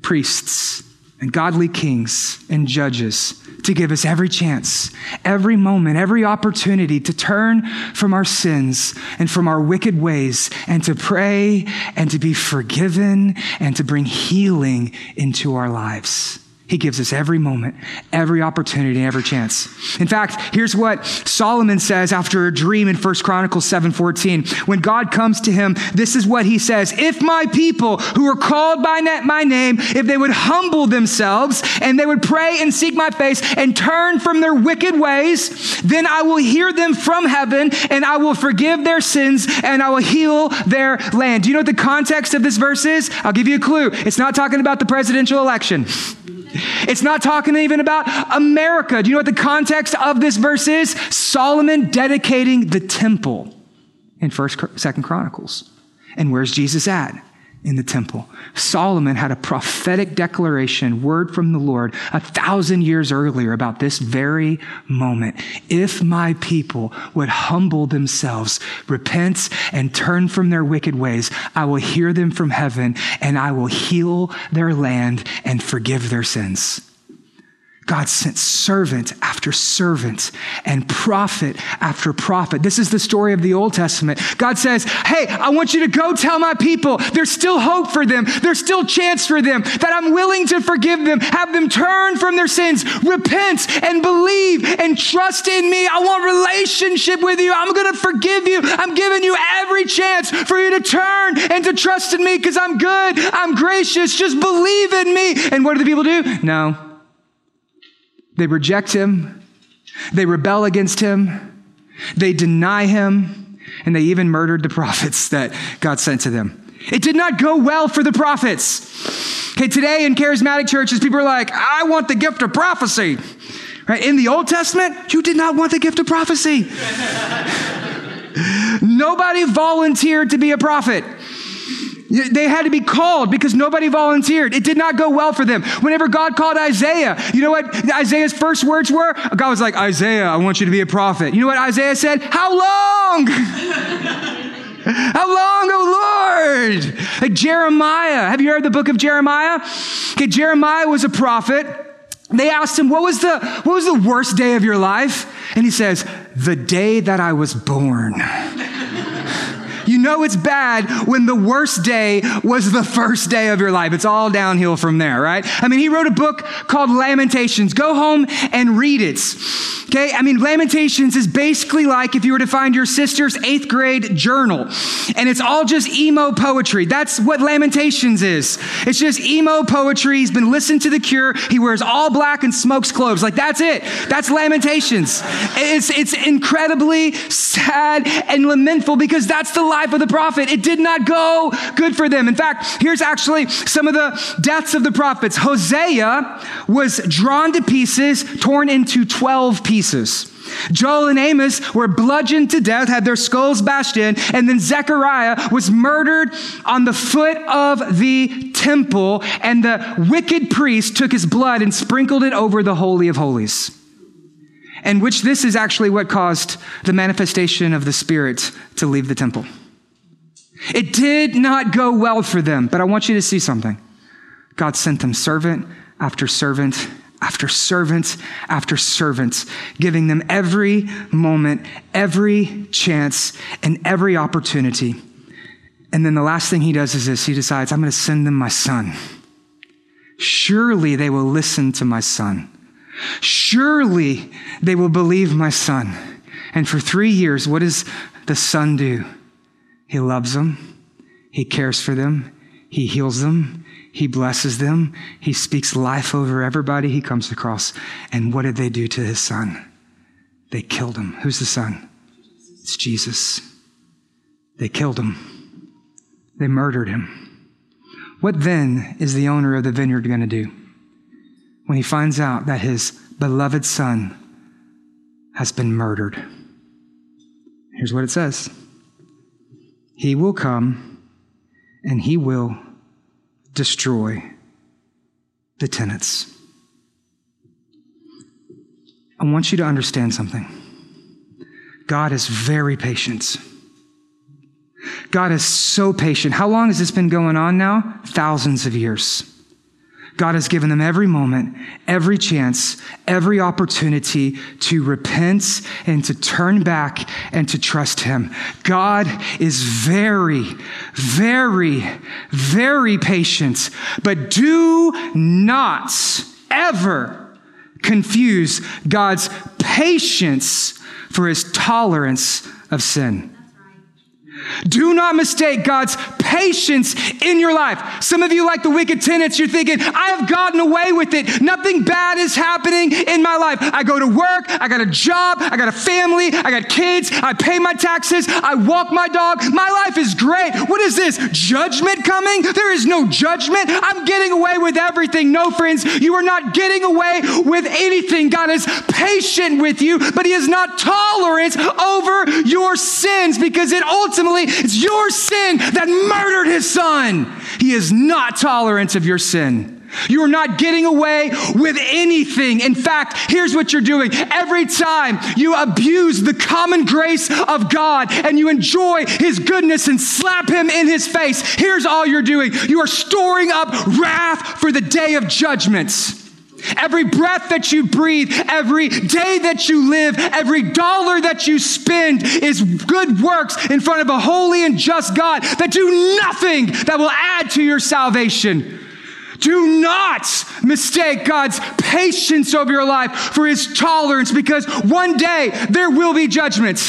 priests, and godly kings and judges to give us every chance, every moment, every opportunity to turn from our sins and from our wicked ways and to pray and to be forgiven and to bring healing into our lives. He gives us every moment, every opportunity, every chance. In fact, here's what Solomon says after a dream in 1 Chronicles 7:14. When God comes to him, this is what he says: "If my people who are called by my name, if they would humble themselves and they would pray and seek my face and turn from their wicked ways, then I will hear them from heaven and I will forgive their sins and I will heal their land." Do you know what the context of this verse is? I'll give you a clue. It's not talking about the presidential election. It's not talking even about America. Do you know what the context of this verse is? Solomon dedicating the temple in First, Second Chronicles. And where's Jesus at? In the temple. Solomon had a prophetic declaration, word from the Lord, a thousand years earlier about this very moment. If my people would humble themselves, repent, and turn from their wicked ways, I will hear them from heaven and I will heal their land and forgive their sins. God sent servant after servant and prophet after prophet. This is the story of the Old Testament. God says, Hey, I want you to go tell my people there's still hope for them. There's still chance for them, that I'm willing to forgive them, have them turn from their sins, repent and believe and trust in me. I want relationship with you. I'm going to forgive you. I'm giving you every chance for you to turn and to trust in me because I'm good. I'm gracious. Just believe in me. And what do the people do? No. They reject him, they rebel against him, they deny him, and they even murdered the prophets that God sent to them. It did not go well for the prophets. Okay, today in charismatic churches, people are like, I want the gift of prophecy. Right? In the Old Testament, you did not want the gift of prophecy. Nobody volunteered to be a prophet. They had to be called because nobody volunteered. It did not go well for them. Whenever God called Isaiah, you know what Isaiah's first words were? God was like, Isaiah, I want you to be a prophet. You know what Isaiah said? How long? How long, oh Lord? Like Jeremiah. Have you heard the book of Jeremiah? Okay, Jeremiah was a prophet. They asked him, what was the, what was the worst day of your life? And he says, the day that I was born. Know it's bad when the worst day was the first day of your life. It's all downhill from there, right? I mean, he wrote a book called Lamentations. Go home and read it. Okay? I mean, Lamentations is basically like if you were to find your sister's eighth grade journal, and it's all just emo poetry. That's what Lamentations is. It's just emo poetry. He's been listening to The Cure. He wears all black and smokes cloves. Like, that's it. That's Lamentations. It's, it's incredibly sad and lamentful because that's the life life of the prophet. It did not go good for them. In fact, here's actually some of the deaths of the prophets. Hosea was drawn to pieces, torn into 12 pieces. Joel and Amos were bludgeoned to death, had their skulls bashed in, and then Zechariah was murdered on the foot of the temple, and the wicked priest took his blood and sprinkled it over the Holy of Holies. And which this is actually what caused the manifestation of the Spirit to leave the temple. It did not go well for them, but I want you to see something. God sent them servant after servant after servant after servant, giving them every moment, every chance, and every opportunity. And then the last thing he does is this he decides, I'm going to send them my son. Surely they will listen to my son. Surely they will believe my son. And for three years, what does the son do? He loves them. He cares for them. He heals them. He blesses them. He speaks life over everybody he comes across. And what did they do to his son? They killed him. Who's the son? It's Jesus. They killed him. They murdered him. What then is the owner of the vineyard going to do when he finds out that his beloved son has been murdered? Here's what it says he will come and he will destroy the tenants. I want you to understand something. God is very patient. God is so patient. How long has this been going on now? Thousands of years. God has given them every moment, every chance, every opportunity to repent and to turn back and to trust Him. God is very, very, very patient, but do not ever confuse God's patience for His tolerance of sin. Do not mistake God's patience in your life. Some of you, like the wicked tenants, you're thinking, I have gotten away with it. Nothing bad is happening in my life. I go to work, I got a job, I got a family, I got kids, I pay my taxes, I walk my dog. My life is great. What is this? Judgment coming? There is no judgment. I'm getting away with everything. No, friends, you are not getting away with anything. God is patient with you, but He is not tolerant over your sins because it ultimately it's your sin that murdered his son. He is not tolerant of your sin. You are not getting away with anything. In fact, here's what you're doing. Every time you abuse the common grace of God and you enjoy his goodness and slap him in his face, here's all you're doing. You are storing up wrath for the day of judgments. Every breath that you breathe, every day that you live, every dollar that you spend is good works in front of a holy and just God that do nothing that will add to your salvation. Do not mistake God's patience over your life for his tolerance because one day there will be judgment.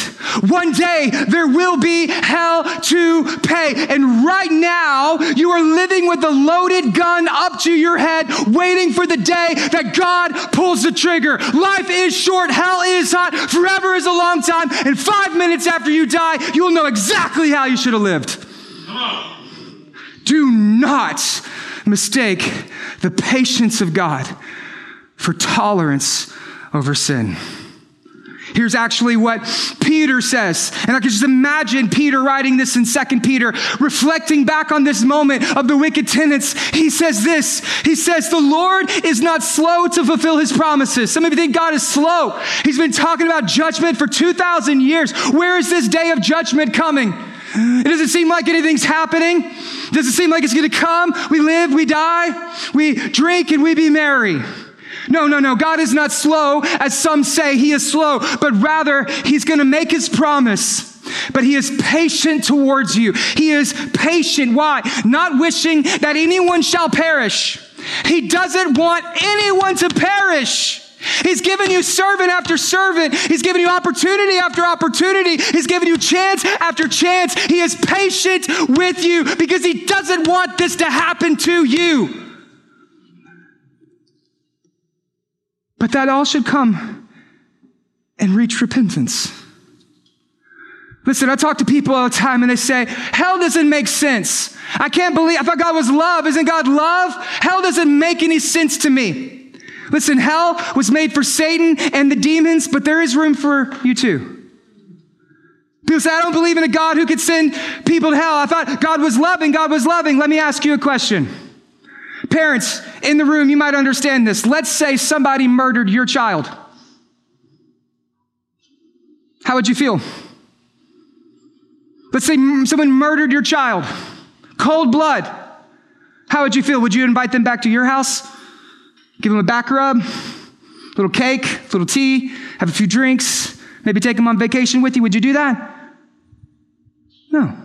One day there will be hell to pay. And right now you are living with a loaded gun up to your head, waiting for the day that God pulls the trigger. Life is short, hell is hot, forever is a long time, and five minutes after you die, you will know exactly how you should have lived. Do not mistake the patience of God for tolerance over sin. Here's actually what Peter says. And I can just imagine Peter writing this in Second Peter, reflecting back on this moment of the wicked tenants. He says this. He says, The Lord is not slow to fulfill his promises. Some of you think God is slow. He's been talking about judgment for 2,000 years. Where is this day of judgment coming? It doesn't seem like anything's happening. It doesn't seem like it's going to come. We live, we die, we drink, and we be merry. No, no, no. God is not slow, as some say he is slow, but rather he's going to make his promise. But he is patient towards you. He is patient. Why? Not wishing that anyone shall perish. He doesn't want anyone to perish. He's given you servant after servant. He's given you opportunity after opportunity. He's given you chance after chance. He is patient with you because he doesn't want this to happen to you. But that all should come and reach repentance. Listen, I talk to people all the time and they say, hell doesn't make sense. I can't believe, I thought God was love. Isn't God love? Hell doesn't make any sense to me. Listen, hell was made for Satan and the demons, but there is room for you too. People say, I don't believe in a God who could send people to hell. I thought God was loving. God was loving. Let me ask you a question. Parents in the room, you might understand this. Let's say somebody murdered your child. How would you feel? Let's say someone murdered your child, cold blood. How would you feel? Would you invite them back to your house? Give them a back rub, a little cake, a little tea, have a few drinks, maybe take them on vacation with you? Would you do that? No.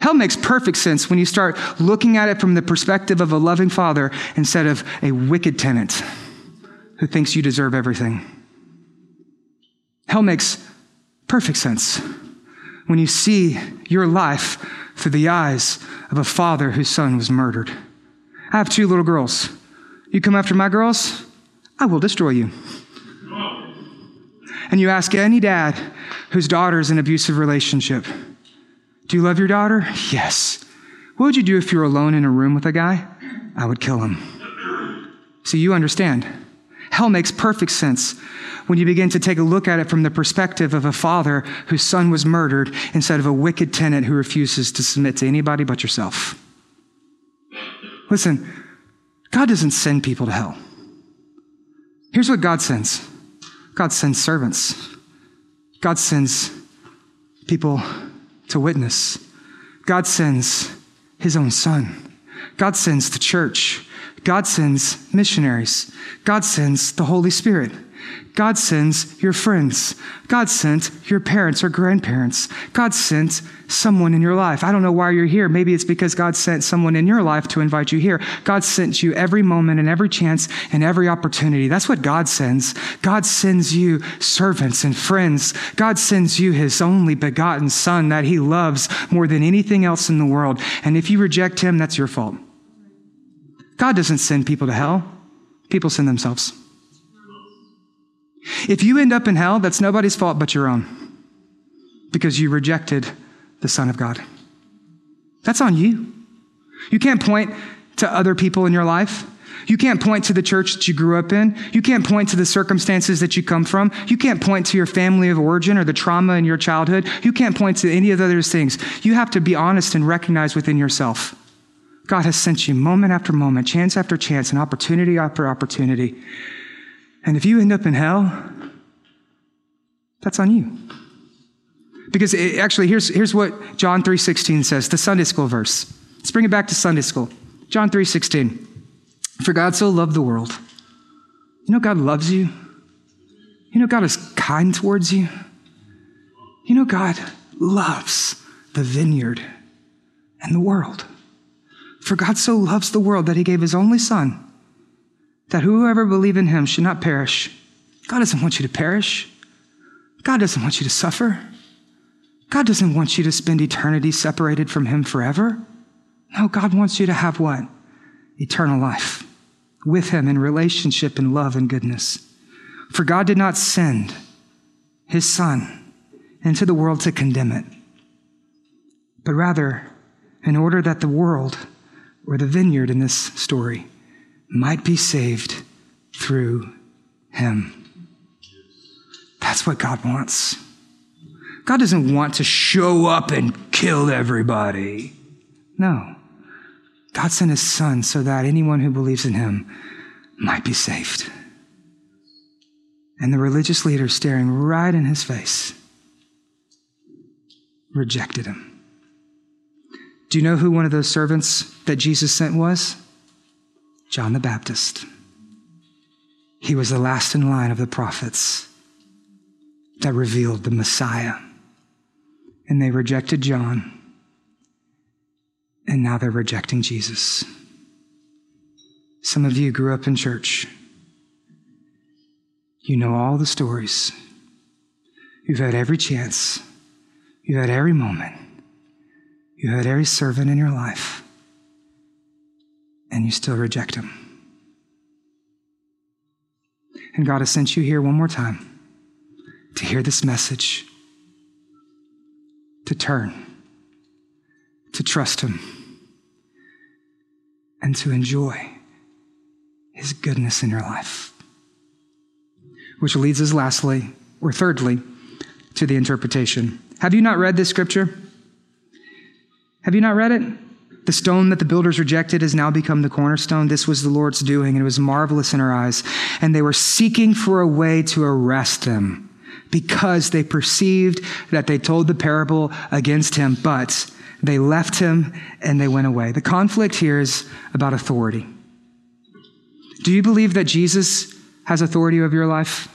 Hell makes perfect sense when you start looking at it from the perspective of a loving father instead of a wicked tenant who thinks you deserve everything. Hell makes perfect sense when you see your life through the eyes of a father whose son was murdered. I have two little girls. You come after my girls, I will destroy you. And you ask any dad whose daughter is in an abusive relationship, do you love your daughter? Yes. What would you do if you were alone in a room with a guy? I would kill him. So you understand. Hell makes perfect sense when you begin to take a look at it from the perspective of a father whose son was murdered instead of a wicked tenant who refuses to submit to anybody but yourself. Listen, God doesn't send people to hell. Here's what God sends God sends servants, God sends people to witness. God sends his own son. God sends the church. God sends missionaries. God sends the Holy Spirit. God sends your friends. God sent your parents or grandparents. God sent someone in your life. I don't know why you're here. Maybe it's because God sent someone in your life to invite you here. God sent you every moment and every chance and every opportunity. That's what God sends. God sends you servants and friends. God sends you his only begotten son that he loves more than anything else in the world. And if you reject him, that's your fault. God doesn't send people to hell. People send themselves. If you end up in hell, that's nobody's fault but your own because you rejected the Son of God. That's on you. You can't point to other people in your life. You can't point to the church that you grew up in. You can't point to the circumstances that you come from. You can't point to your family of origin or the trauma in your childhood. You can't point to any of those things. You have to be honest and recognize within yourself. God has sent you moment after moment, chance after chance, and opportunity after opportunity and if you end up in hell, that's on you. Because it, actually, here's, here's what John 3.16 says, the Sunday school verse. Let's bring it back to Sunday school. John 3.16. For God so loved the world. You know God loves you. You know God is kind towards you. You know God loves the vineyard and the world. For God so loves the world that he gave his only son that whoever believe in him should not perish. God doesn't want you to perish. God doesn't want you to suffer. God doesn't want you to spend eternity separated from him forever. No, God wants you to have what? Eternal life with him in relationship and love and goodness. For God did not send his son into the world to condemn it, but rather in order that the world, or the vineyard in this story, might be saved through him. That's what God wants. God doesn't want to show up and kill everybody. No. God sent his son so that anyone who believes in him might be saved. And the religious leaders, staring right in his face, rejected him. Do you know who one of those servants that Jesus sent was? John the Baptist. He was the last in line of the prophets that revealed the Messiah. And they rejected John, and now they're rejecting Jesus. Some of you grew up in church. You know all the stories. You've had every chance. You've had every moment. You had every servant in your life. And you still reject him. And God has sent you here one more time to hear this message, to turn, to trust him, and to enjoy his goodness in your life. Which leads us lastly, or thirdly, to the interpretation. Have you not read this scripture? Have you not read it? The stone that the builders rejected has now become the cornerstone. This was the Lord's doing, and it was marvelous in our eyes. And they were seeking for a way to arrest him because they perceived that they told the parable against him, but they left him and they went away. The conflict here is about authority. Do you believe that Jesus has authority over your life?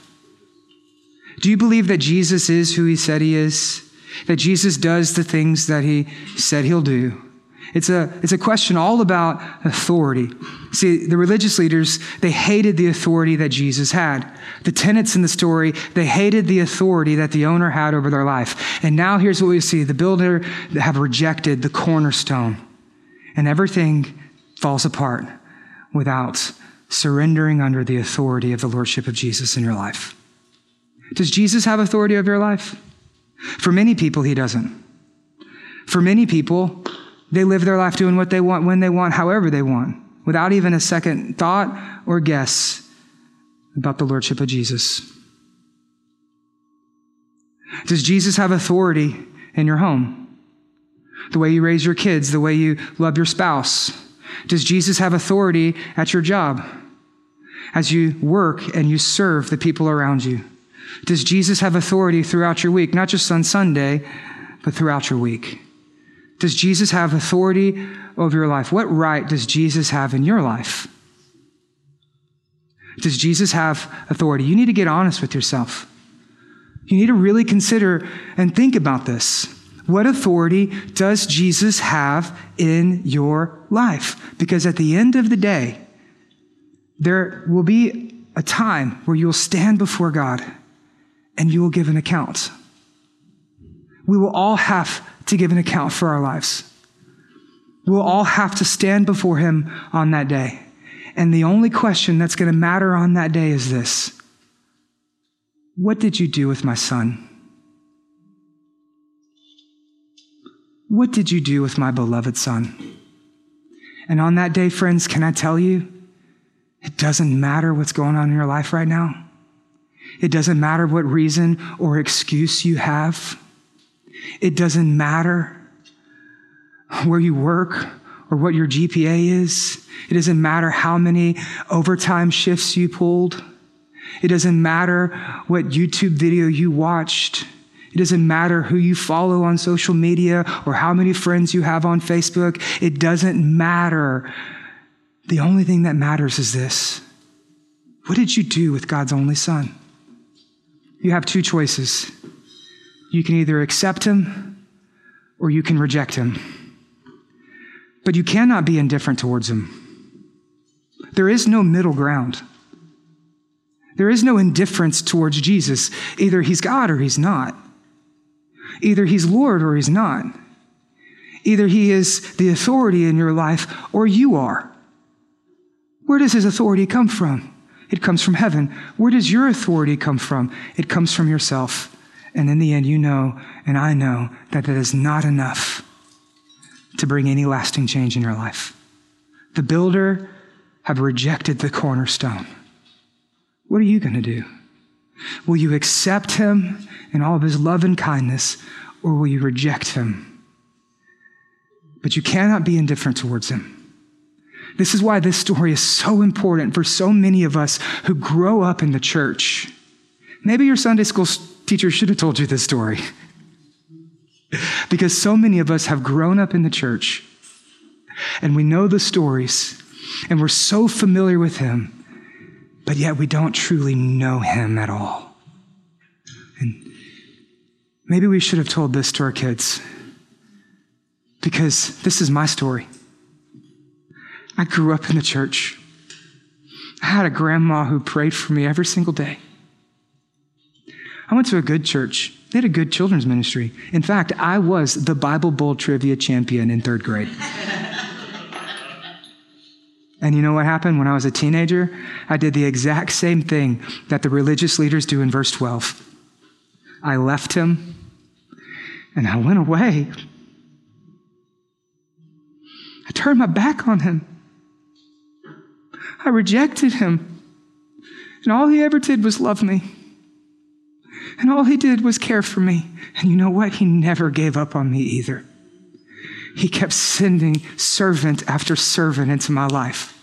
Do you believe that Jesus is who he said he is? That Jesus does the things that he said he'll do? It's a, it's a question all about authority. See, the religious leaders, they hated the authority that Jesus had. The tenants in the story, they hated the authority that the owner had over their life. And now here's what we see the builder have rejected the cornerstone, and everything falls apart without surrendering under the authority of the Lordship of Jesus in your life. Does Jesus have authority over your life? For many people, he doesn't. For many people, they live their life doing what they want, when they want, however they want, without even a second thought or guess about the Lordship of Jesus. Does Jesus have authority in your home? The way you raise your kids, the way you love your spouse? Does Jesus have authority at your job as you work and you serve the people around you? Does Jesus have authority throughout your week, not just on Sunday, but throughout your week? Does Jesus have authority over your life? What right does Jesus have in your life? Does Jesus have authority? You need to get honest with yourself. You need to really consider and think about this. What authority does Jesus have in your life? Because at the end of the day, there will be a time where you will stand before God and you will give an account. We will all have to give an account for our lives. We'll all have to stand before Him on that day. And the only question that's going to matter on that day is this What did you do with my son? What did you do with my beloved son? And on that day, friends, can I tell you, it doesn't matter what's going on in your life right now. It doesn't matter what reason or excuse you have. It doesn't matter where you work or what your GPA is. It doesn't matter how many overtime shifts you pulled. It doesn't matter what YouTube video you watched. It doesn't matter who you follow on social media or how many friends you have on Facebook. It doesn't matter. The only thing that matters is this What did you do with God's only Son? you have two choices. You can either accept him or you can reject him. But you cannot be indifferent towards him. There is no middle ground. There is no indifference towards Jesus. Either he's God or he's not. Either he's Lord or he's not. Either he is the authority in your life or you are. Where does his authority come from? It comes from heaven. Where does your authority come from? It comes from yourself. And in the end, you know, and I know, that that is not enough to bring any lasting change in your life. The builder have rejected the cornerstone. What are you going to do? Will you accept him in all of his love and kindness, or will you reject him? But you cannot be indifferent towards him. This is why this story is so important for so many of us who grow up in the church. Maybe your Sunday school teacher should have told you this story. because so many of us have grown up in the church and we know the stories and we're so familiar with him, but yet we don't truly know him at all. And maybe we should have told this to our kids because this is my story. I grew up in the church. I had a grandma who prayed for me every single day. I went to a good church. They had a good children's ministry. In fact, I was the Bible Bowl trivia champion in third grade. and you know what happened when I was a teenager? I did the exact same thing that the religious leaders do in verse 12. I left him and I went away. I turned my back on him. I rejected him. And all he ever did was love me. And all he did was care for me. And you know what? He never gave up on me either. He kept sending servant after servant into my life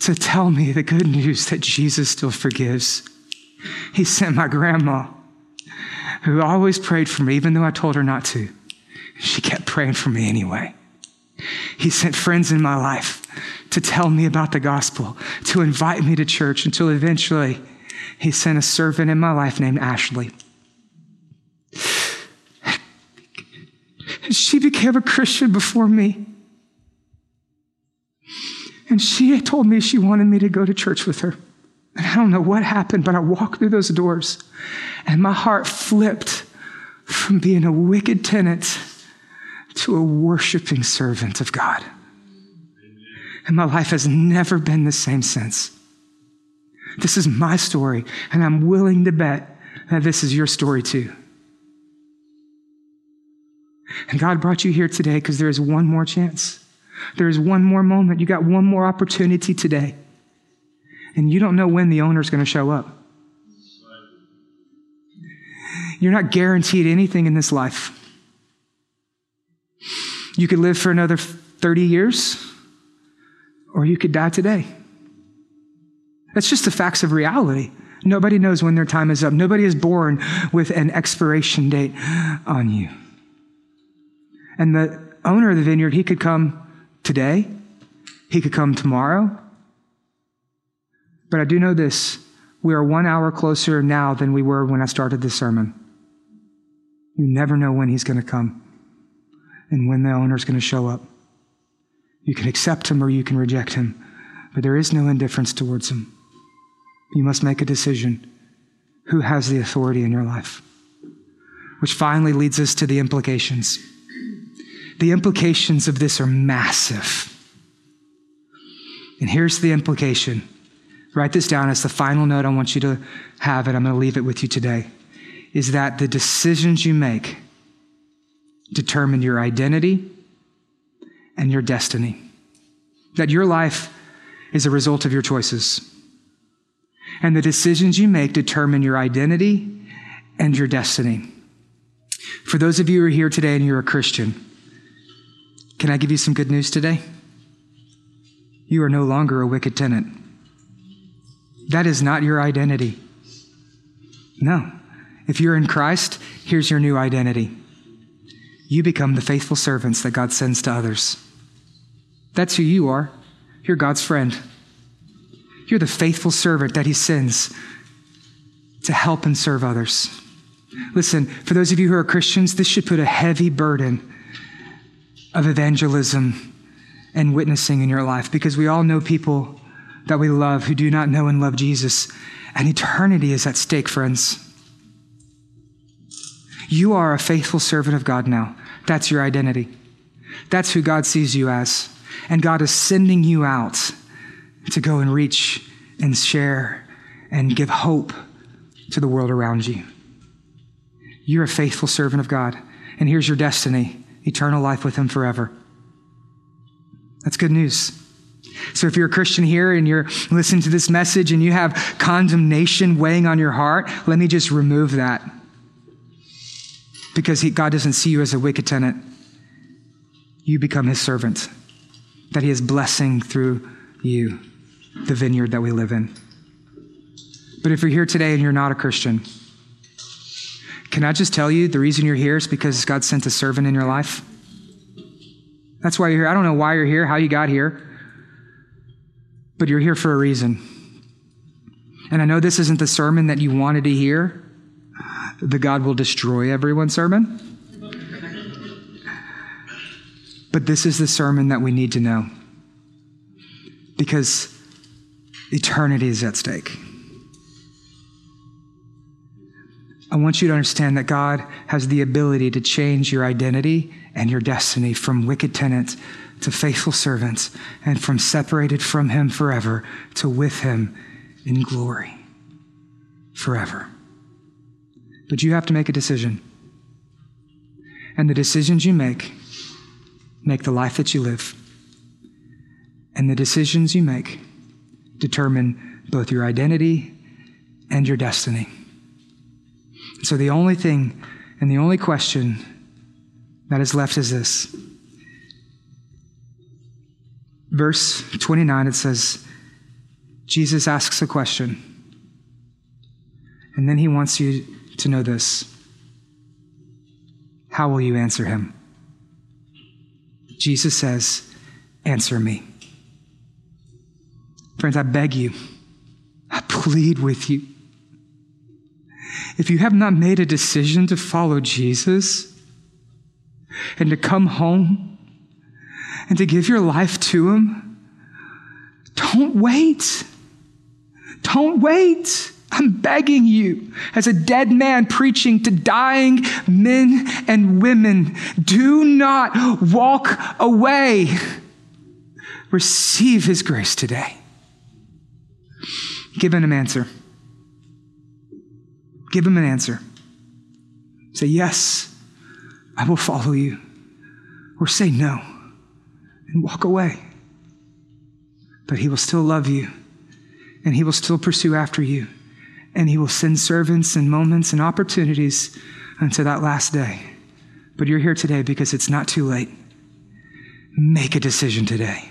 to tell me the good news that Jesus still forgives. He sent my grandma, who always prayed for me, even though I told her not to. She kept praying for me anyway. He sent friends in my life to tell me about the gospel, to invite me to church until eventually he sent a servant in my life named Ashley. She became a Christian before me. And she told me she wanted me to go to church with her. And I don't know what happened, but I walked through those doors and my heart flipped from being a wicked tenant to a worshiping servant of God. And my life has never been the same since. This is my story, and I'm willing to bet that this is your story too. And God brought you here today because there is one more chance. There is one more moment. You got one more opportunity today. And you don't know when the owner is going to show up. You're not guaranteed anything in this life. You could live for another 30 years, or you could die today. That's just the facts of reality. Nobody knows when their time is up. Nobody is born with an expiration date on you. And the owner of the vineyard, he could come today, he could come tomorrow. But I do know this we are one hour closer now than we were when I started this sermon. You never know when he's going to come and when the owner's going to show up. You can accept him or you can reject him, but there is no indifference towards him. You must make a decision. Who has the authority in your life? Which finally leads us to the implications. The implications of this are massive. And here's the implication. Write this down as the final note I want you to have, and I'm going to leave it with you today. Is that the decisions you make determine your identity and your destiny. That your life is a result of your choices. And the decisions you make determine your identity and your destiny. For those of you who are here today and you're a Christian, can I give you some good news today? You are no longer a wicked tenant. That is not your identity. No. If you're in Christ, here's your new identity you become the faithful servants that God sends to others. That's who you are. You're God's friend. You're the faithful servant that He sends to help and serve others. Listen, for those of you who are Christians, this should put a heavy burden of evangelism and witnessing in your life because we all know people that we love who do not know and love Jesus, and eternity is at stake, friends. You are a faithful servant of God now. That's your identity. That's who God sees you as. And God is sending you out to go and reach and share and give hope to the world around you. You're a faithful servant of God. And here's your destiny eternal life with Him forever. That's good news. So if you're a Christian here and you're listening to this message and you have condemnation weighing on your heart, let me just remove that. Because he, God doesn't see you as a wicked tenant. You become his servant, that he is blessing through you, the vineyard that we live in. But if you're here today and you're not a Christian, can I just tell you the reason you're here is because God sent a servant in your life? That's why you're here. I don't know why you're here, how you got here, but you're here for a reason. And I know this isn't the sermon that you wanted to hear, the God will destroy everyone sermon. But this is the sermon that we need to know because eternity is at stake. I want you to understand that God has the ability to change your identity and your destiny from wicked tenants to faithful servants and from separated from Him forever to with Him in glory forever. But you have to make a decision. And the decisions you make make the life that you live. And the decisions you make determine both your identity and your destiny. So the only thing and the only question that is left is this. Verse 29, it says, Jesus asks a question. And then he wants you to know this. How will you answer him? Jesus says, Answer me. Friends, I beg you, I plead with you if you have not made a decision to follow Jesus and to come home and to give your life to Him, don't wait. Don't wait. I'm begging you, as a dead man preaching to dying men and women, do not walk away. Receive His grace today. Give Him an answer. Give him an answer. Say, Yes, I will follow you. Or say no and walk away. But he will still love you and he will still pursue after you. And he will send servants and moments and opportunities until that last day. But you're here today because it's not too late. Make a decision today.